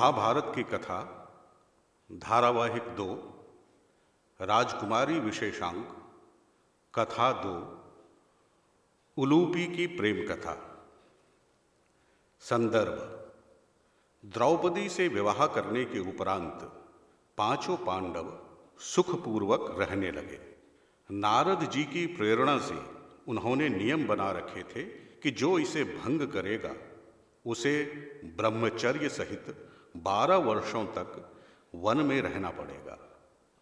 महाभारत की कथा, धारावाहिक दो, राजकुमारी विशेषांक, कथा दो, उलूपी की प्रेम कथा। संदर्भ, द्रौपदी से विवाह करने के उपरांत पाँचों पांडव सुखपूर्वक रहने लगे। नारद जी की प्रेरणा से उन्होंने नियम बना रखे थे कि जो इसे भंग करेगा, उसे ब्रह्मचर्य सहित बारह वर्षों तक वन में रहना पड़ेगा।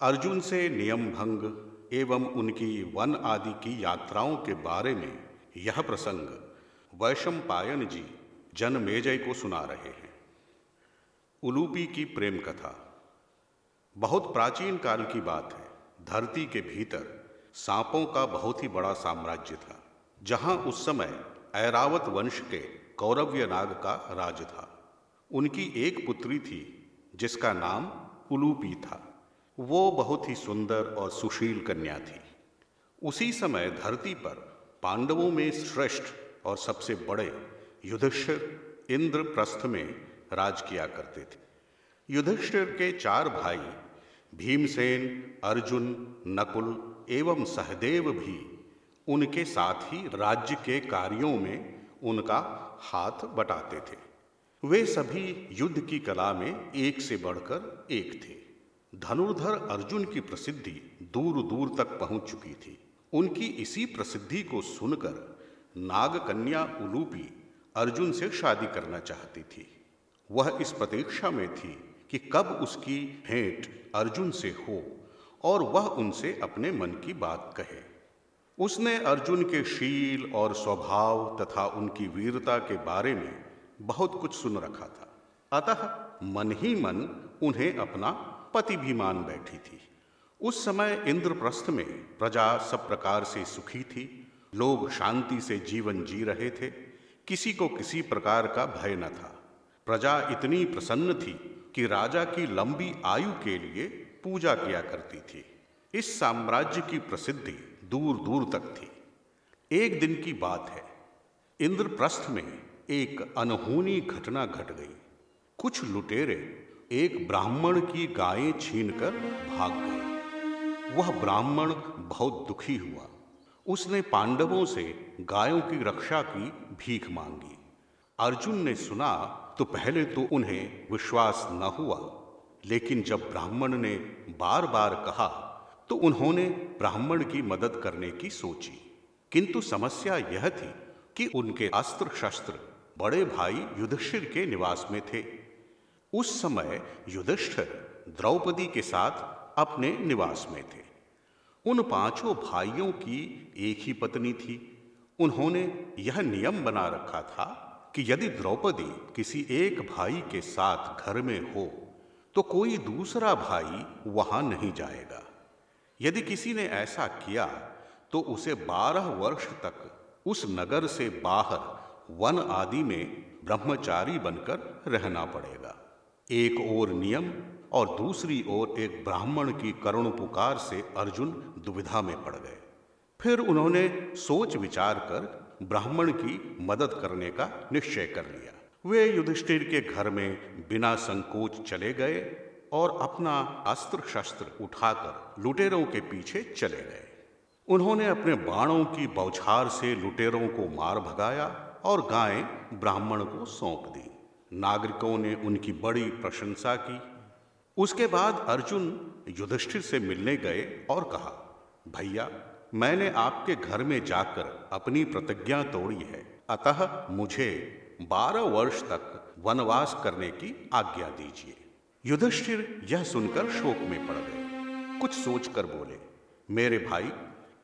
अर्जुन से नियम भंग एवं उनकी वन आदि की यात्राओं के बारे में यह प्रसंग वैशम पायन जी जन मेजय को सुना रहे हैं। उलूपी की प्रेम कथा। बहुत प्राचीन काल की बात है। धरती के भीतर सांपों का बहुत ही बड़ा साम्राज्य था, जहाँ उस समय ऐरावत वंश के कौरव्य नाग का राज था। उनकी एक पुत्री थी, जिसका नाम उलूपी था। वो बहुत ही सुंदर और सुशील कन्या थी। उसी समय धरती पर पांडवों में श्रेष्ठ और सबसे बड़े युधिष्ठिर इंद्रप्रस्थ में राज किया करते थे। युधिष्ठिर के चार भाई भीमसेन, अर्जुन, नकुल एवं सहदेव भी उनके साथ ही राज्य के कार्यों में उनका हाथ बटाते थे। वे सभी युद्ध की कला में एक से बढ़कर एक थे। धनुर्धर अर्जुन की प्रसिद्धि दूर दूर तक पहुँच चुकी थी। उनकी इसी प्रसिद्धि को सुनकर नागकन्या उलूपी अर्जुन से शादी करना चाहती थी। वह इस प्रतीक्षा में थी कि कब उसकी भेंट अर्जुन से हो और वह उनसे अपने मन की बात कहे। उसने अर्जुन के शील और स्वभाव तथा उनकी वीरता के बारे में बहुत कुछ सुन रखा था। अतः मन ही मन उन्हें अपना पति भी मान बैठी थी। उस समय इंद्रप्रस्थ में प्रजा सब प्रकार से सुखी थी। लोग शांति से जीवन जी रहे थे। किसी को किसी प्रकार का भय न था। प्रजा इतनी प्रसन्न थी कि राजा की लंबी आयु के लिए पूजा किया करती थी। इस साम्राज्य की प्रसिद्धि दूर दूर तक थी। एक दिन की बात है। इंद्रप्रस्थ में एक अनहोनी घटना घट गई। कुछ लुटेरे एक ब्राह्मण की गायें छीनकर भाग गए। वह ब्राह्मण बहुत दुखी हुआ। उसने पांडवों से गायों की रक्षा की भीख मांगी। अर्जुन ने सुना तो पहले तो उन्हें विश्वास न हुआ। लेकिन जब ब्राह्मण ने बार बार कहा तो उन्होंने ब्राह्मण की मदद करने की सोची। किंतु समस्या यह थी कि उनके अस्त्र शस्त्र बड़े भाई युधिष्ठिर के निवास में थे। उस समय युधिष्ठिर द्रौपदी के साथ अपने निवास में थे। उन पाँचों भाइयों की एक ही पत्नी थी। उन्होंने यह नियम बना रखा था कि यदि द्रौपदी किसी एक भाई के साथ घर में हो तो कोई दूसरा भाई वहाँ नहीं जाएगा। यदि किसी ने ऐसा किया तो उसे बारह वर्ष तक उस नगर से बाहर वन आदि में ब्रह्मचारी बनकर रहना पड़ेगा। एक और नियम और दूसरी ओर एक ब्राह्मण की करुण पुकार से अर्जुन दुविधा में पड़ गए। फिर उन्होंने सोच विचार कर ब्राह्मण की मदद करने का निश्चय कर लिया। वे युधिष्ठिर के घर में बिना संकोच चले गए और अपना अस्त्र शस्त्र उठाकर लुटेरों के पीछे चले गए। उन्होंने अपने बाणों की बौछार से लुटेरों को मार भगाया और गायें ब्राह्मण को सौंप दी। नागरिकों ने उनकी बड़ी प्रशंसा की। उसके बाद अर्जुन युधिष्ठिर से मिलने गए और कहा, भैया, मैंने आपके घर में जाकर अपनी प्रतिज्ञा तोड़ी है। अतः मुझे बारह वर्ष तक वनवास करने की आज्ञा दीजिए। युधिष्ठिर यह सुनकर शोक में पड़ गए। कुछ सोचकर बोले, मेरे भाई,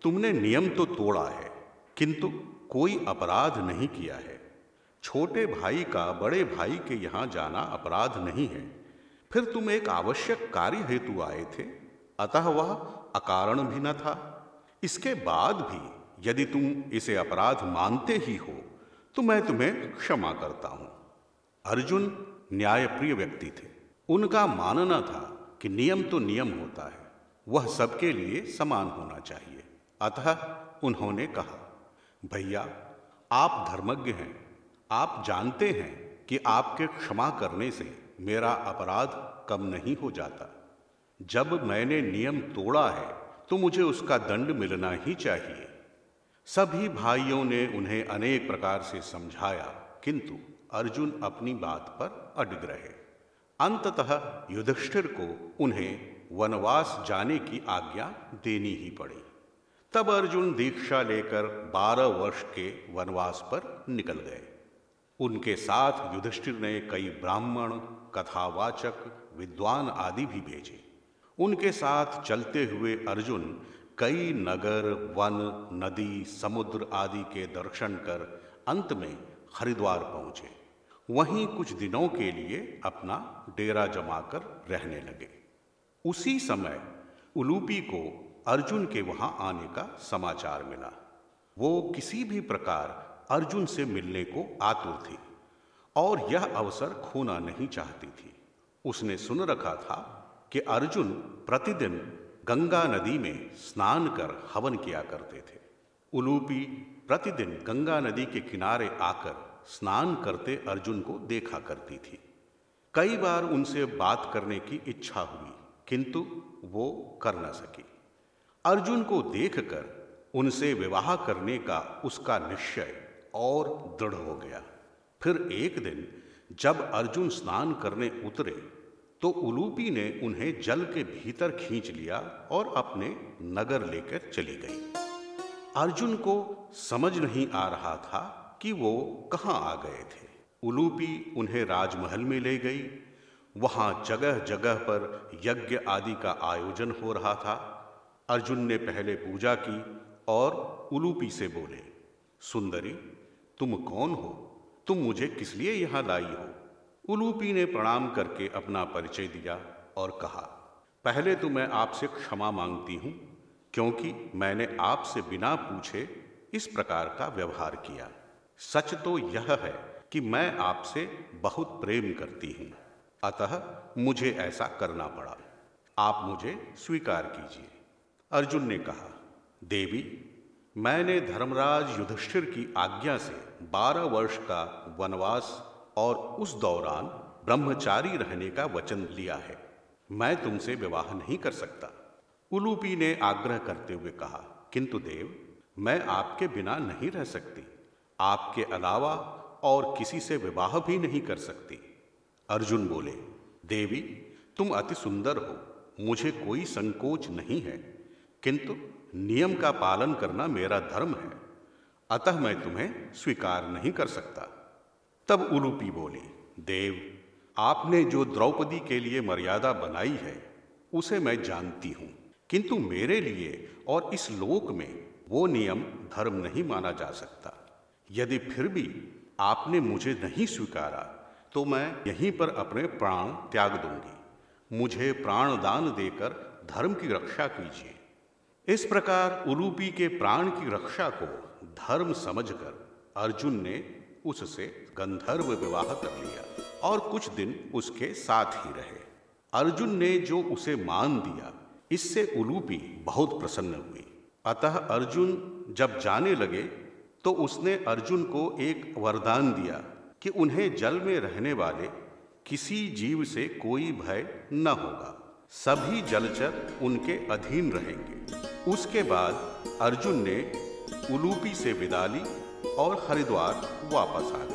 तुमने नियम तो तोड़ा है, किंतु कोई अपराध नहीं किया है। छोटे भाई का बड़े भाई के यहाँ जाना अपराध नहीं है। फिर तुम एक आवश्यक कार्य हेतु आए थे। अतः वह अकारण भी न था। इसके बाद भी यदि तुम इसे अपराध मानते ही हो तो मैं तुम्हें क्षमा करता हूँ। अर्जुन न्यायप्रिय व्यक्ति थे। उनका मानना था कि नियम तो नियम होता है। वह सबके लिए समान होना चाहिए। अतः उन्होंने कहा भैया, आप धर्मज्ञ हैं। आप जानते हैं कि आपके क्षमा करने से मेरा अपराध कम नहीं हो जाता। जब मैंने नियम तोड़ा है तो मुझे उसका दंड मिलना ही चाहिए। सभी भाइयों ने उन्हें अनेक प्रकार से समझाया, किंतु अर्जुन अपनी बात पर अडिग रहे। अंततः युधिष्ठिर को उन्हें वनवास जाने की आज्ञा देनी ही पड़ी। तब अर्जुन दीक्षा लेकर बारह वर्ष के वनवास पर निकल गए। उनके साथ युधिष्ठिर ने कई ब्राह्मण, कथावाचक, विद्वान आदि भी भेजे। उनके साथ चलते हुए अर्जुन कई नगर, वन, नदी, समुद्र आदि के दर्शन कर अंत में हरिद्वार पहुँचे। वहीं कुछ दिनों के लिए अपना डेरा जमाकर रहने लगे। उसी समय उलूपी को अर्जुन के वहाँ आने का समाचार मिला। वो किसी भी प्रकार अर्जुन से मिलने को आतुर थी और यह अवसर खोना नहीं चाहती थी। उसने सुन रखा था कि अर्जुन प्रतिदिन गंगा नदी में स्नान कर हवन किया करते थे। उलूपी प्रतिदिन गंगा नदी के किनारे आकर स्नान करते अर्जुन को देखा करती थी। कई बार उनसे बात करने की इच्छा हुई, किंतु वो कर न सकी। अर्जुन को देखकर उनसे विवाह करने का उसका निश्चय और दृढ़ हो गया। फिर एक दिन जब अर्जुन स्नान करने उतरे तो उलूपी ने उन्हें जल के भीतर खींच लिया और अपने नगर लेकर चली गई। अर्जुन को समझ नहीं आ रहा था कि वो कहाँ आ गए थे। उलूपी उन्हें राजमहल में ले गई। वहाँ जगह जगह पर यज्ञ आदि का आयोजन हो रहा था। अर्जुन ने पहले पूजा की और उलूपी से बोले, सुंदरी, तुम कौन हो? तुम मुझे किस लिए यहाँ लाई हो? उलूपी ने प्रणाम करके अपना परिचय दिया और कहा, पहले तो मैं आपसे क्षमा मांगती हूँ, क्योंकि मैंने आपसे बिना पूछे इस प्रकार का व्यवहार किया। सच तो यह है कि मैं आपसे बहुत प्रेम करती हूँ। अतः मुझे ऐसा करना पड़ा। आप मुझे स्वीकार कीजिए। अर्जुन ने कहा, देवी, मैंने धर्मराज युधिष्ठिर की आज्ञा से बारह वर्ष का वनवास और उस दौरान ब्रह्मचारी रहने का वचन लिया है। मैं तुमसे विवाह नहीं कर सकता। उलूपी ने आग्रह करते हुए कहा, किंतु देव, मैं आपके बिना नहीं रह सकती। आपके अलावा और किसी से विवाह भी नहीं कर सकती। अर्जुन बोले, देवी, तुम अति सुंदर हो। मुझे कोई संकोच नहीं है। किंतु नियम का पालन करना मेरा धर्म है। अतः मैं तुम्हें स्वीकार नहीं कर सकता। तब उलूपी बोली, देव, आपने जो द्रौपदी के लिए मर्यादा बनाई है, उसे मैं जानती हूँ। किंतु मेरे लिए और इस लोक में वो नियम धर्म नहीं माना जा सकता। यदि फिर भी आपने मुझे नहीं स्वीकारा तो मैं यहीं पर अपने प्राण त्याग दूँगी। मुझे प्राण दान देकर धर्म की रक्षा कीजिए। इस प्रकार उलूपी के प्राण की रक्षा को धर्म समझकर अर्जुन ने उससे गंधर्व विवाह कर लिया और कुछ दिन उसके साथ ही रहे। अर्जुन ने जो उसे मान दिया, इससे उलूपी बहुत प्रसन्न हुई। अतः अर्जुन जब जाने लगे तो उसने अर्जुन को एक वरदान दिया कि उन्हें जल में रहने वाले किसी जीव से कोई भय न होगा। सभी जलचर उनके अधीन रहेंगे। उसके बाद अर्जुन ने उलूपी से विदा ली और हरिद्वार वापस आ गए